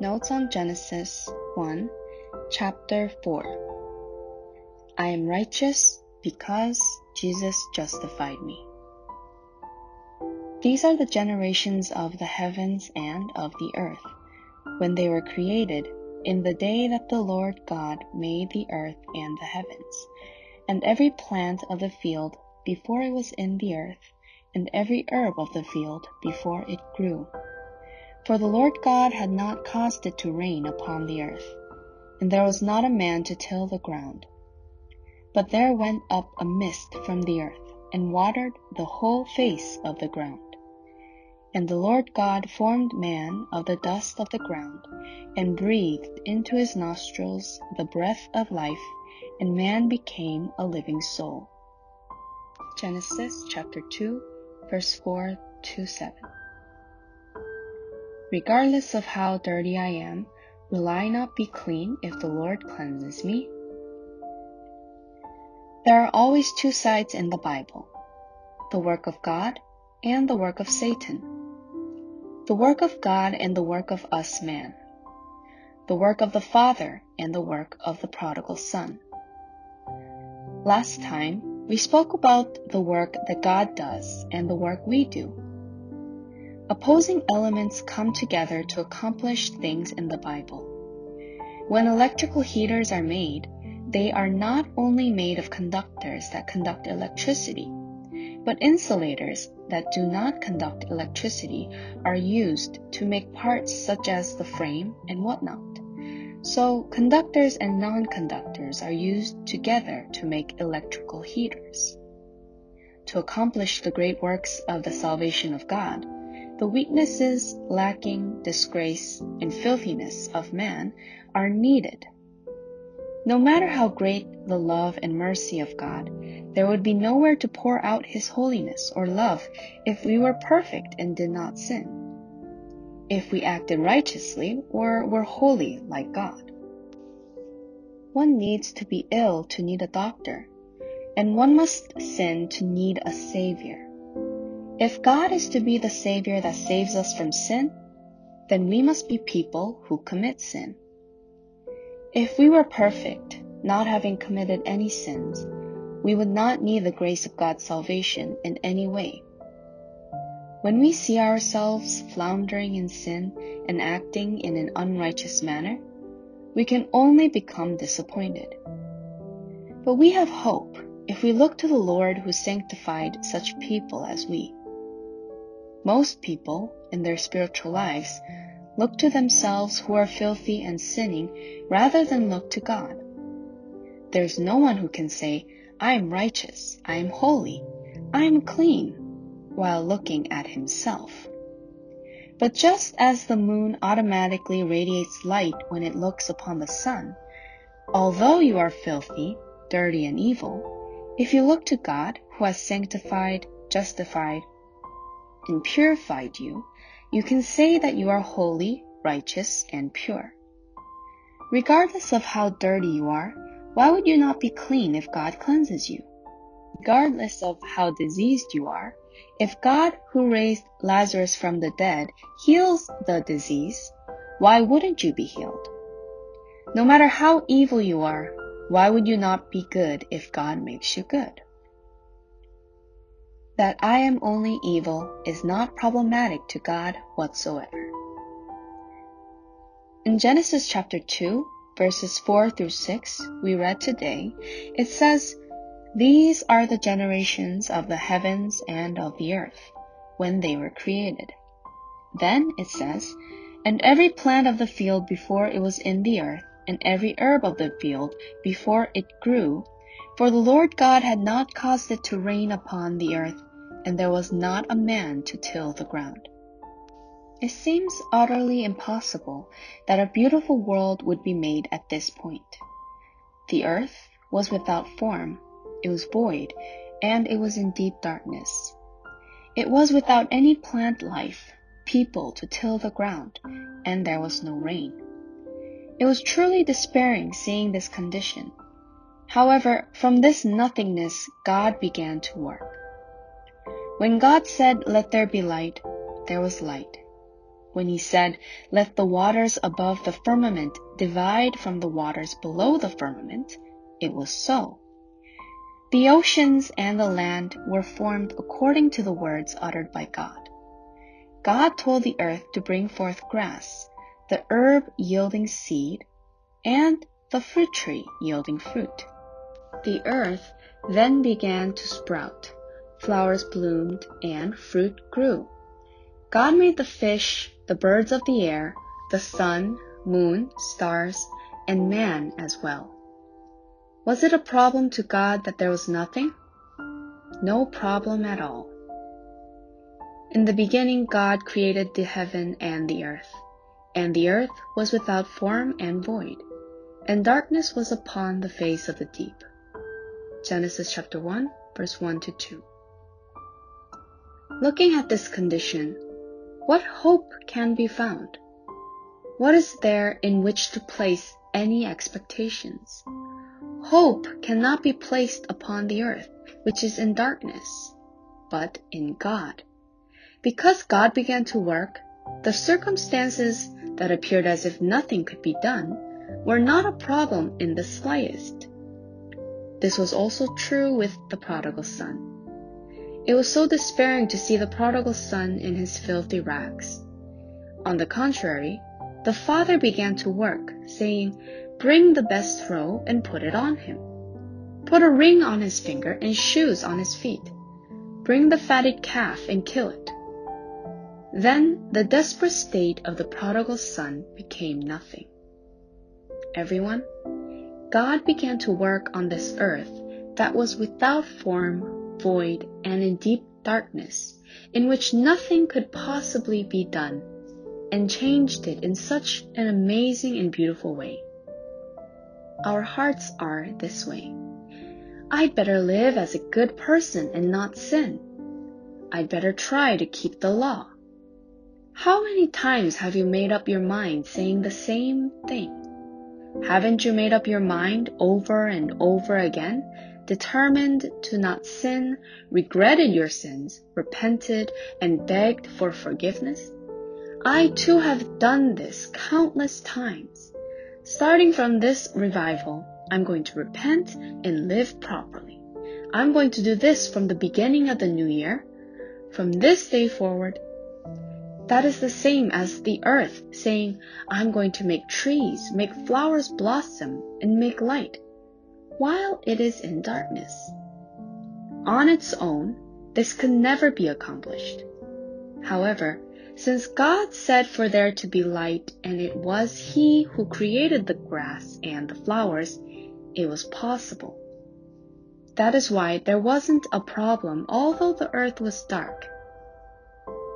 Notes on Genesis 1, chapter 4. I am righteous because Jesus justified me. These are the generations of the heavens and of the earth, when they were created, in the day that the Lord God made the earth and the heavens, and every plant of the field before it was in the earth, and every herb of the field before it grew. For the Lord God had not caused it to rain upon the earth, and there was not a man to till the ground. But there went up a mist from the earth, and watered the whole face of the ground. And the Lord God formed man of the dust of the ground, and breathed into his nostrils the breath of life, and man became a living soul. Genesis chapter 2, verse 4 to 7. Regardless of how dirty I am, will I not be clean if the Lord cleanses me? There are always two sides in the Bible the work of God and the work of Satan. The work of God and the work of us man. The work of the Father and the work of the prodigal son. Last time, we spoke about the work that God does and the work we do. Opposing elements come together to accomplish things in the Bible. When electrical heaters are made, they are not only made of conductors that conduct electricity, but insulators that do not conduct electricity are used to make parts such as the frame and whatnot. So, conductors and non-conductors are used together to make electrical heaters. To accomplish the great works of the salvation of God, the weaknesses, lacking, disgrace, and filthiness of man are needed. No matter how great the love and mercy of God, there would be nowhere to pour out His holiness or love if we were perfect and did not sin. If we acted righteously or were holy like God. One needs to be ill to need a doctor, and one must sin to need a Savior. If God is to be the Savior that saves us from sin, then we must be people who commit sin. If we were perfect, not having committed any sins, we would not need the grace of God's salvation in any way. When we see ourselves floundering in sin and acting in an unrighteous manner, we can only become disappointed. But we have hope if we look to the Lord who sanctified such people as we. Most people, in their spiritual lives, look to themselves who are filthy and sinning rather than look to God. There's no one who can say, I am righteous, I am holy, I am clean, while looking at himself. But just as the moon automatically radiates light when it looks upon the sun, although you are filthy, dirty, and evil, if you look to God who has sanctified, justified, and purified you, you can say that you are holy, righteous, and pure. Regardless of how dirty you are, why would you not be clean if God cleanses you? Regardless of how diseased you are, if God who raised Lazarus from the dead heals the disease, why wouldn't you be healed? No matter how evil you are, why would you not be good if God makes you good? That I am only evil is not problematic to God whatsoever. In Genesis chapter 2, verses 4 through 6, we read today, it says, These are the generations of the heavens and of the earth, when they were created. Then it says, And every plant of the field before it was in the earth, and every herb of the field before it grew, for the Lord God had not caused it to rain upon the earth, and there was not a man to till the ground. It seems utterly impossible that a beautiful world would be made at this point. The earth was without form, it was void, and it was in deep darkness. It was without any plant life, people to till the ground, and there was no rain. It was truly despairing seeing this condition. However, from this nothingness, God began to work. When God said, Let there be light, there was light. when he said, Let the waters above the firmament divide from the waters below the firmament, it was so. The oceans and the land were formed according to the words uttered by God. God told the earth to bring forth grass, the herb yielding seed, and the fruit tree yielding fruit. The earth then began to sprout, flowers bloomed, and fruit grew. God made the fish, the birds of the air, the sun, moon, stars, and man as well. Was it a problem to God that there was nothing? No problem at all. In the beginning, God created the heaven and the earth, and the earth was without form and void, and darkness was upon the face of the deep. Genesis chapter 1, verse 1 to 2. Looking at this condition, what hope can be found? What is there in which to place any expectations? Hope cannot be placed upon the earth, which is in darkness, but in God. Because God began to work, the circumstances that appeared as if nothing could be done were not a problem in the slightest. This was also true with the prodigal son. It was so despairing to see the prodigal son in his filthy rags. On the contrary, the father began to work, saying, Bring the best robe and put it on him. Put a ring on his finger and shoes on his feet. Bring the fatted calf and kill it. Then the desperate state of the prodigal son became nothing. Everyone, God began to work on this earth that was without form void, and in deep darkness, in which nothing could possibly be done, and changed it in such an amazing and beautiful way. Our hearts are this way. I'd better live as a good person and not sin. I'd better try to keep the law. How many times have you made up your mind saying the same thing? Haven't you made up your mind over and over again determined to not sin, regretted your sins, repented, and begged for forgiveness? I too have done this countless times. Starting from this revival, I'm going to repent and live properly. I'm going to do this from the beginning of the new year. From this day forward, that is the same as the earth saying, I'm going to make trees, make flowers blossom, and make light while it is in darkness. On its own, this could never be accomplished. However, since God said for there to be light and it was He who created the grass and the flowers, it was possible. That is why there wasn't a problem although the earth was dark.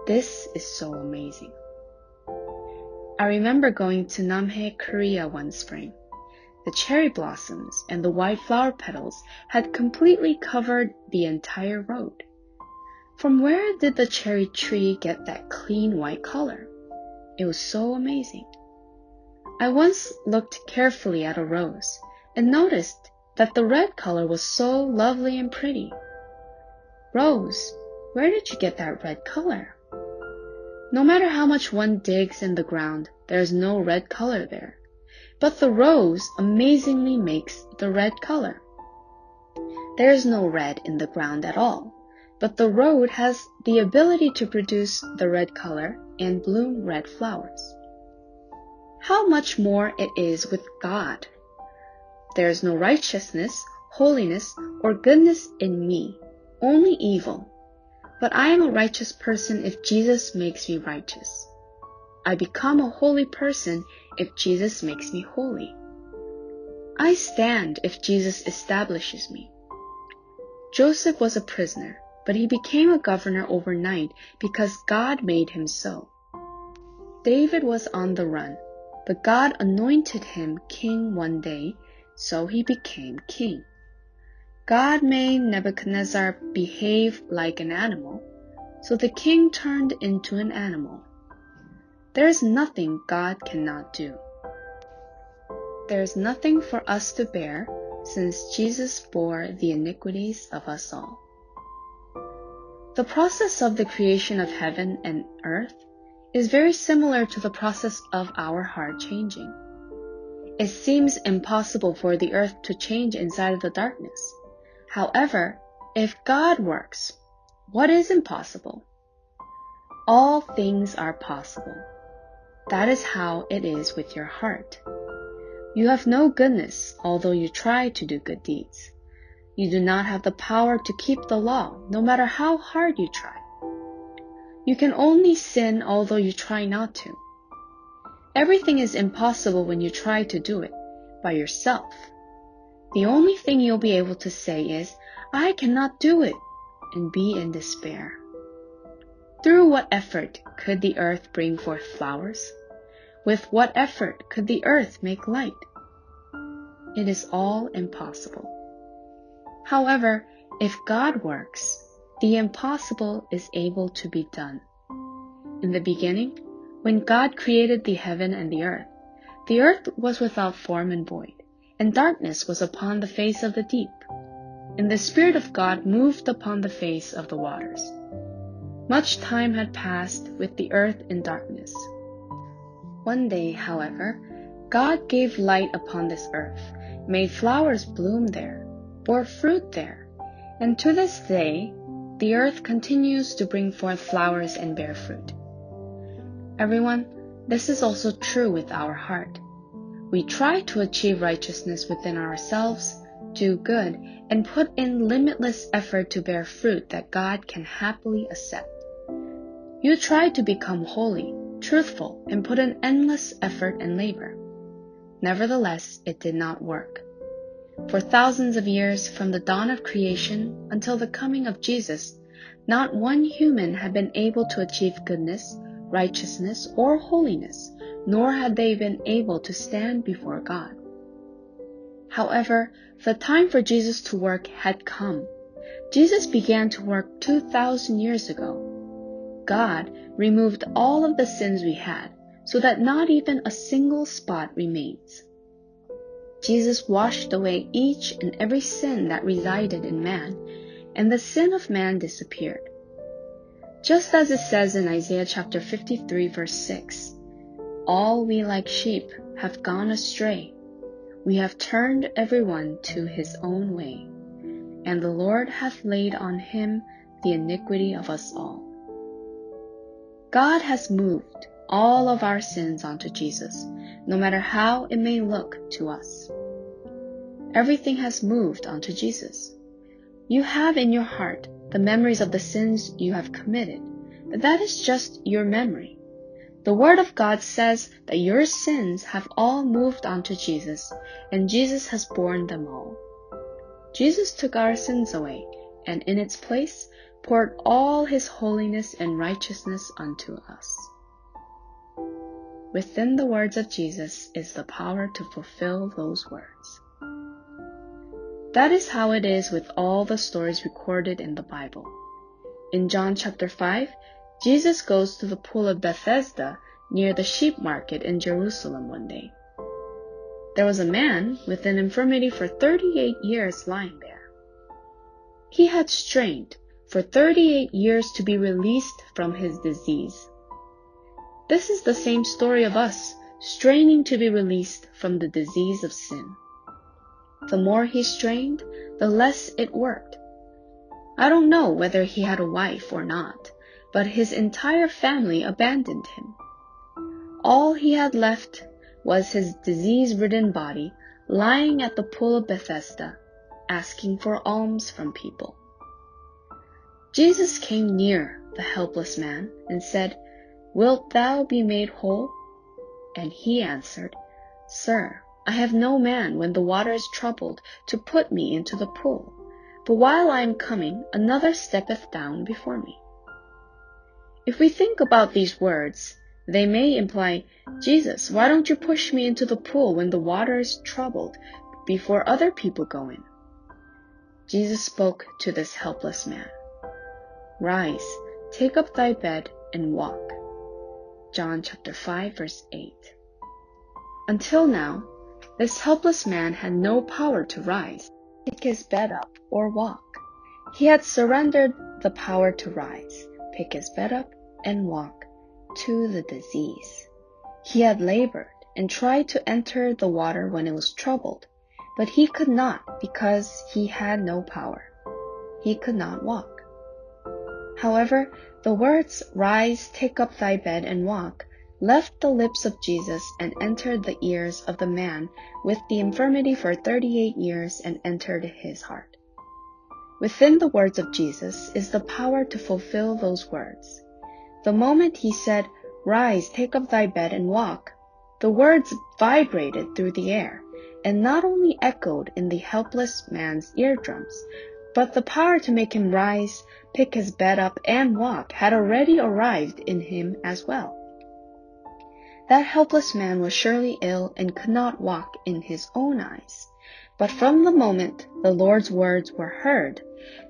This is so amazing. I remember going to Namhae, Korea one spring. The cherry blossoms and the white flower petals had completely covered the entire road. From where did the cherry tree get that clean white color? It was so amazing. I once looked carefully at a rose and noticed that the red color was so lovely and pretty. Rose, where did you get that red color? No matter how much one digs in the ground, there is no red color there. But the rose amazingly makes the red color. There is no red in the ground at all, but the road has the ability to produce the red color and bloom red flowers. How much more it is with God. There is no righteousness, holiness, or goodness in me, only evil. But I am a righteous person if Jesus makes me righteous. I become a holy person if Jesus makes me holy. I stand if Jesus establishes me. Joseph was a prisoner, but he became a governor overnight because God made him so. David was on the run, but God anointed him king one day, so he became king. God made Nebuchadnezzar behave like an animal, so the king turned into an animal. There is nothing God cannot do. There is nothing for us to bear, since Jesus bore the iniquities of us all. The process of the creation of heaven and earth is very similar to the process of our heart changing. It seems impossible for the earth to change inside of the darkness. However, if God works, what is impossible? All things are possible. That is how it is with your heart. You have no goodness, although you try to do good deeds. You do not have the power to keep the law, no matter how hard you try. You can only sin although you try not to. Everything is impossible when you try to do it by yourself. The only thing you'll be able to say is, I cannot do it, and be in despair. Through what effort could the earth bring forth flowers? With what effort could the earth make light? It is all impossible. However, if God works, the impossible is able to be done. In the beginning, when God created the heaven and the earth, the earth was without form and void, and darkness was upon the face of the deep. And the Spirit of God moved upon the face of the waters. Much time had passed with the earth in darkness. One day, however, God gave light upon this earth, made flowers bloom there, bore fruit there, and to this day the earth continues to bring forth flowers and bear fruit. Everyone, this is also true with our heart. We try to achieve righteousness within ourselves, do good, and put in limitless effort to bear fruit that God can happily accept. You try to become holy, truthful, and put in endless effort and labor. Nevertheless, it did not work. For thousands of years, from the dawn of creation until the coming of Jesus, not one human had been able to achieve goodness, righteousness, or holiness, nor had they been able to stand before God. However, the time for Jesus to work had come. Jesus began to work 2,000 years ago. God removed all of the sins we had so that not even a single spot remains. Jesus washed away each and every sin that resided in man, and the sin of man disappeared. Just as it says in Isaiah chapter 53 verse 6, All we like sheep have gone astray. We have turned everyone to his own way, and the Lord hath laid on him the iniquity of us all. God has moved all of our sins onto Jesus, no matter how it may look to us. Everything has moved onto Jesus. You have in your heart the memories of the sins you have committed, but that is just your memory. The Word of God says that your sins have all moved onto Jesus, and Jesus has borne them all. Jesus took our sins away, and in its place poured all his holiness and righteousness unto us. Within the words of Jesus is the power to fulfill those words. That is how it is with all the stories recorded in the Bible. In John chapter 5, Jesus goes to the pool of Bethesda near the sheep market in Jerusalem one day. There was a man with an infirmity for 38 years lying there. He had strained for 38 years to be released from his disease. This is the same story of us straining to be released from the disease of sin. The more he strained, the less it worked. I don't know whether he had a wife or not, but his entire family abandoned him. All he had left was his disease ridden body lying at the pool of Bethesda, asking for alms from people. Jesus came near the helpless man and said, Wilt thou be made whole? And he answered, Sir, I have no man when the water is troubled to put me into the pool, but while I am coming, another steppeth down before me. If we think about these words, they may imply, Jesus, why don't you push me into the pool when the water is troubled before other people go in? Jesus spoke to this helpless man. Rise, take up thy bed and walk. John chapter 5 verse 8. Until now, this helpless man had no power to rise, pick his bed up, or walk. He had surrendered the power to rise, pick his bed up, and walk, to the disease. He had labored and tried to enter the water when it was troubled, but he could not because he had no power. He could not walk. However, the words, Rise, take up thy bed and walk, left the lips of Jesus and entered the ears of the man with the infirmity for 38 years and entered his heart. Within the words of Jesus is the power to fulfill those words. The moment he said, Rise, take up thy bed and walk, the words vibrated through the air and not only echoed in the helpless man's eardrums, but the power to make him rise, pick his bed up, and walk had already arrived in him as well. That helpless man was surely ill and could not walk in his own eyes. But from the moment the Lord's words were heard,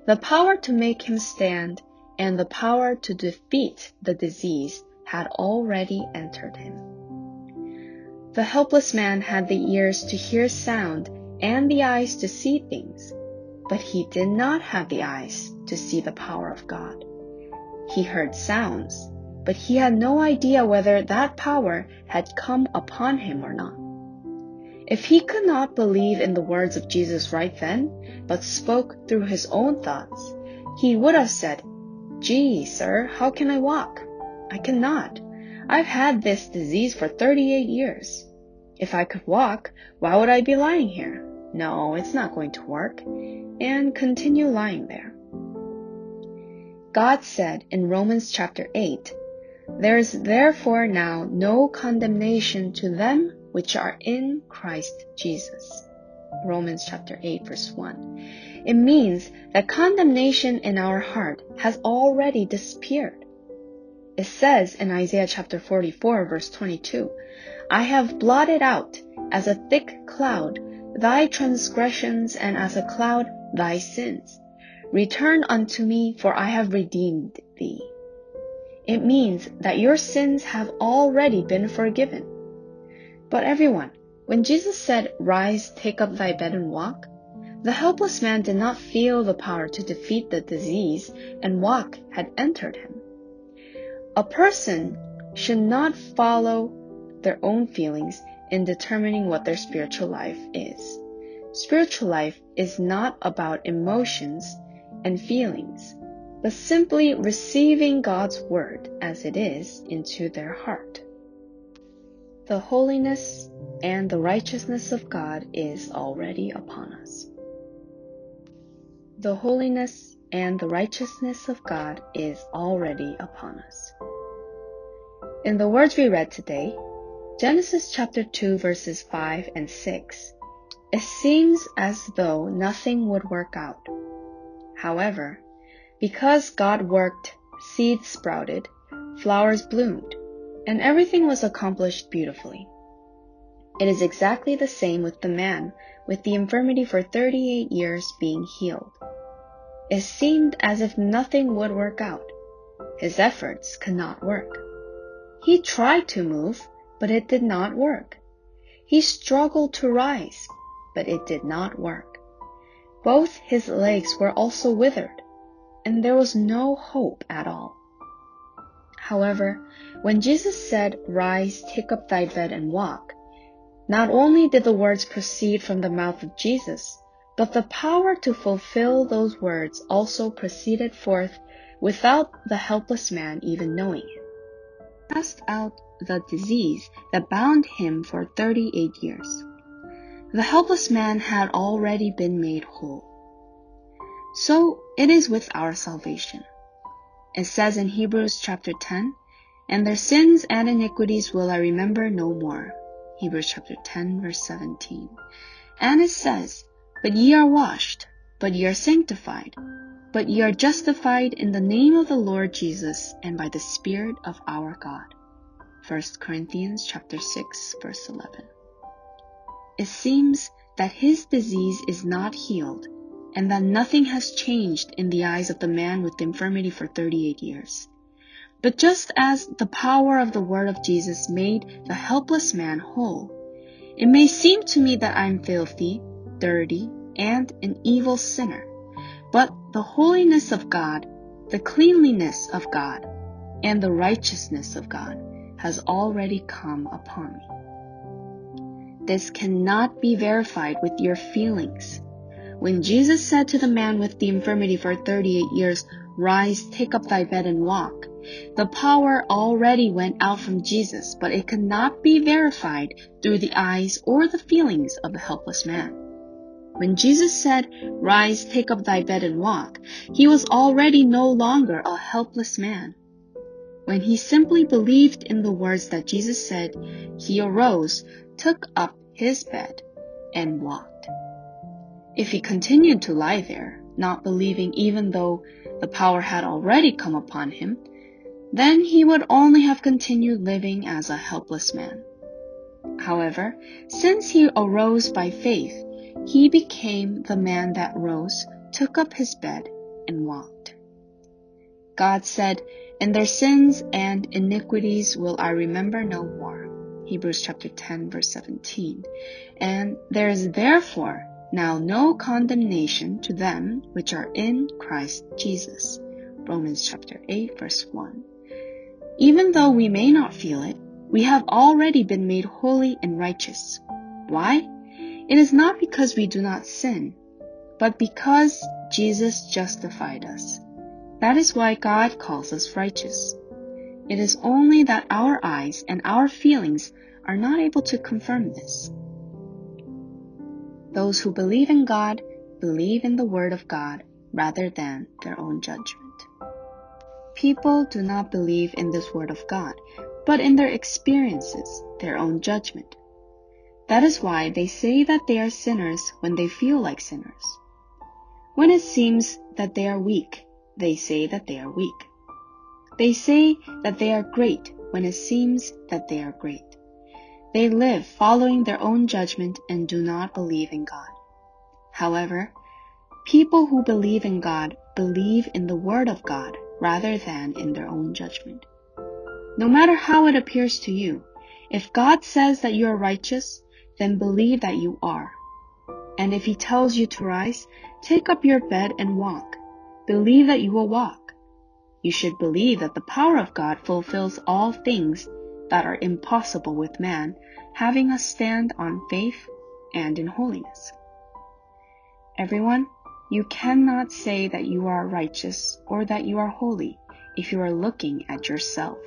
the power to make him stand and the power to defeat the disease had already entered him. The helpless man had the ears to hear sound and the eyes to see things, but he did not have the eyes to see the power of God. He heard sounds, but he had no idea whether that power had come upon him or not. If he could not believe in the words of Jesus right then, but spoke through his own thoughts, he would have said, Gee, sir, how can I walk? I cannot. I've had this disease for 38 years. If I could walk, why would I be lying here? No, it's not going to work. And continue lying there. God said in Romans chapter 8, there is therefore now no condemnation to them which are in Christ Jesus. Romans chapter 8 verse 1. It means that condemnation in our heart has already disappeared. It says in Isaiah chapter 44 verse 22, I have blotted out as a thick cloud thy transgressions and as a cloud thy sins. Return unto me for I have redeemed thee. It means that your sins have already been forgiven. But everyone, when Jesus said, Rise, take up thy bed and walk, the helpless man did not feel the power to defeat the disease, and walk had entered him. A person should not follow their own feelings in determining what their spiritual life is. Spiritual life is not about emotions and feelings but simply receiving God's word as it is into their heart. The holiness and the righteousness of God is already upon us. The holiness and the righteousness of God is already upon us. In the words we read today, Genesis chapter 2 verses 5 and 6, it seems as though nothing would work out. However, because God worked, seeds sprouted, flowers bloomed, and everything was accomplished beautifully. It is exactly the same with the man with the infirmity for 38 years being healed. It seemed as if nothing would work out. His efforts could not work. He tried to move, but it did not work. He struggled to rise, but it did not work. Both his legs were also withered and there was no hope at all. However, when Jesus said, Rise, take up thy bed and walk, not only did the words proceed from the mouth of Jesus, but the power to fulfill those words also proceeded forth without the helpless man even knowing it. Cast out the disease that bound him for 38 years. The helpless man had already been made whole. So it is with our salvation. It says in Hebrews chapter 10, and their sins and iniquities will I remember no more. Hebrews chapter 10 verse 17. And it says, but ye are washed, but ye are sanctified, but ye are justified in the name of the Lord Jesus and by the Spirit of our God. 1 Corinthians chapter 6 verse 11. It seems that his disease is not healed and that nothing has changed in the eyes of the man with the infirmity for 38 years. But just as the power of the word of Jesus made the helpless man whole, it may seem to me that I'm filthy, dirty, and an evil sinner. But the holiness of God, the cleanliness of God, and the righteousness of God has already come upon me. This cannot be verified with your feelings. When Jesus said to the man with the infirmity for 38 years, Rise, take up thy bed and walk, the power already went out from Jesus, but it could not be verified through the eyes or the feelings of the helpless man. When Jesus said, Rise, take up thy bed and walk, he was already no longer a helpless man. When he simply believed in the words that Jesus said, he arose, took up his bed, and walked. If he continued to lie there, not believing even though the power had already come upon him, then he would only have continued living as a helpless man. However, since he arose by faith, he became the man that rose, took up his bed, and walked. God said, In their sins and iniquities will I remember no more. Hebrews chapter 10 verse 17. And there is therefore now no condemnation to them which are in Christ Jesus. Romans chapter 8 verse 1. Even though we may not feel it, we have already been made holy and righteous. Why? It is not because we do not sin, but because Jesus justified us. That is why God calls us righteous. It is only that our eyes and our feelings are not able to confirm this. Those who believe in God believe in the Word of God rather than their own judgment. People do not believe in this word of God, but in their experiences, their own judgment. That is why they say that they are sinners when they feel like sinners. When it seems that they are weak, they say that they are weak. They say that they are great when it seems that they are great. They live following their own judgment and do not believe in God. However, people who believe in God believe in the Word of God rather than in their own judgment. No matter how it appears to you, if God says that you are righteous, then believe that you are. And if He tells you to rise, take up your bed and walk. Believe that you will walk. You should believe that the power of God fulfills all things that are impossible with man, having us stand on faith and in holiness. Everyone, you cannot say that you are righteous or that you are holy if you are looking at yourself.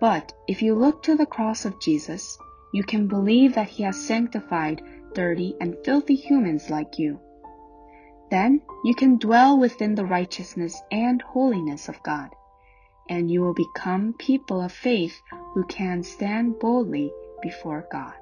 But if you look to the cross of Jesus, you can believe that he has sanctified dirty and filthy humans like you. Then you can dwell within the righteousness and holiness of God, and you will become people of faith who can stand boldly before God.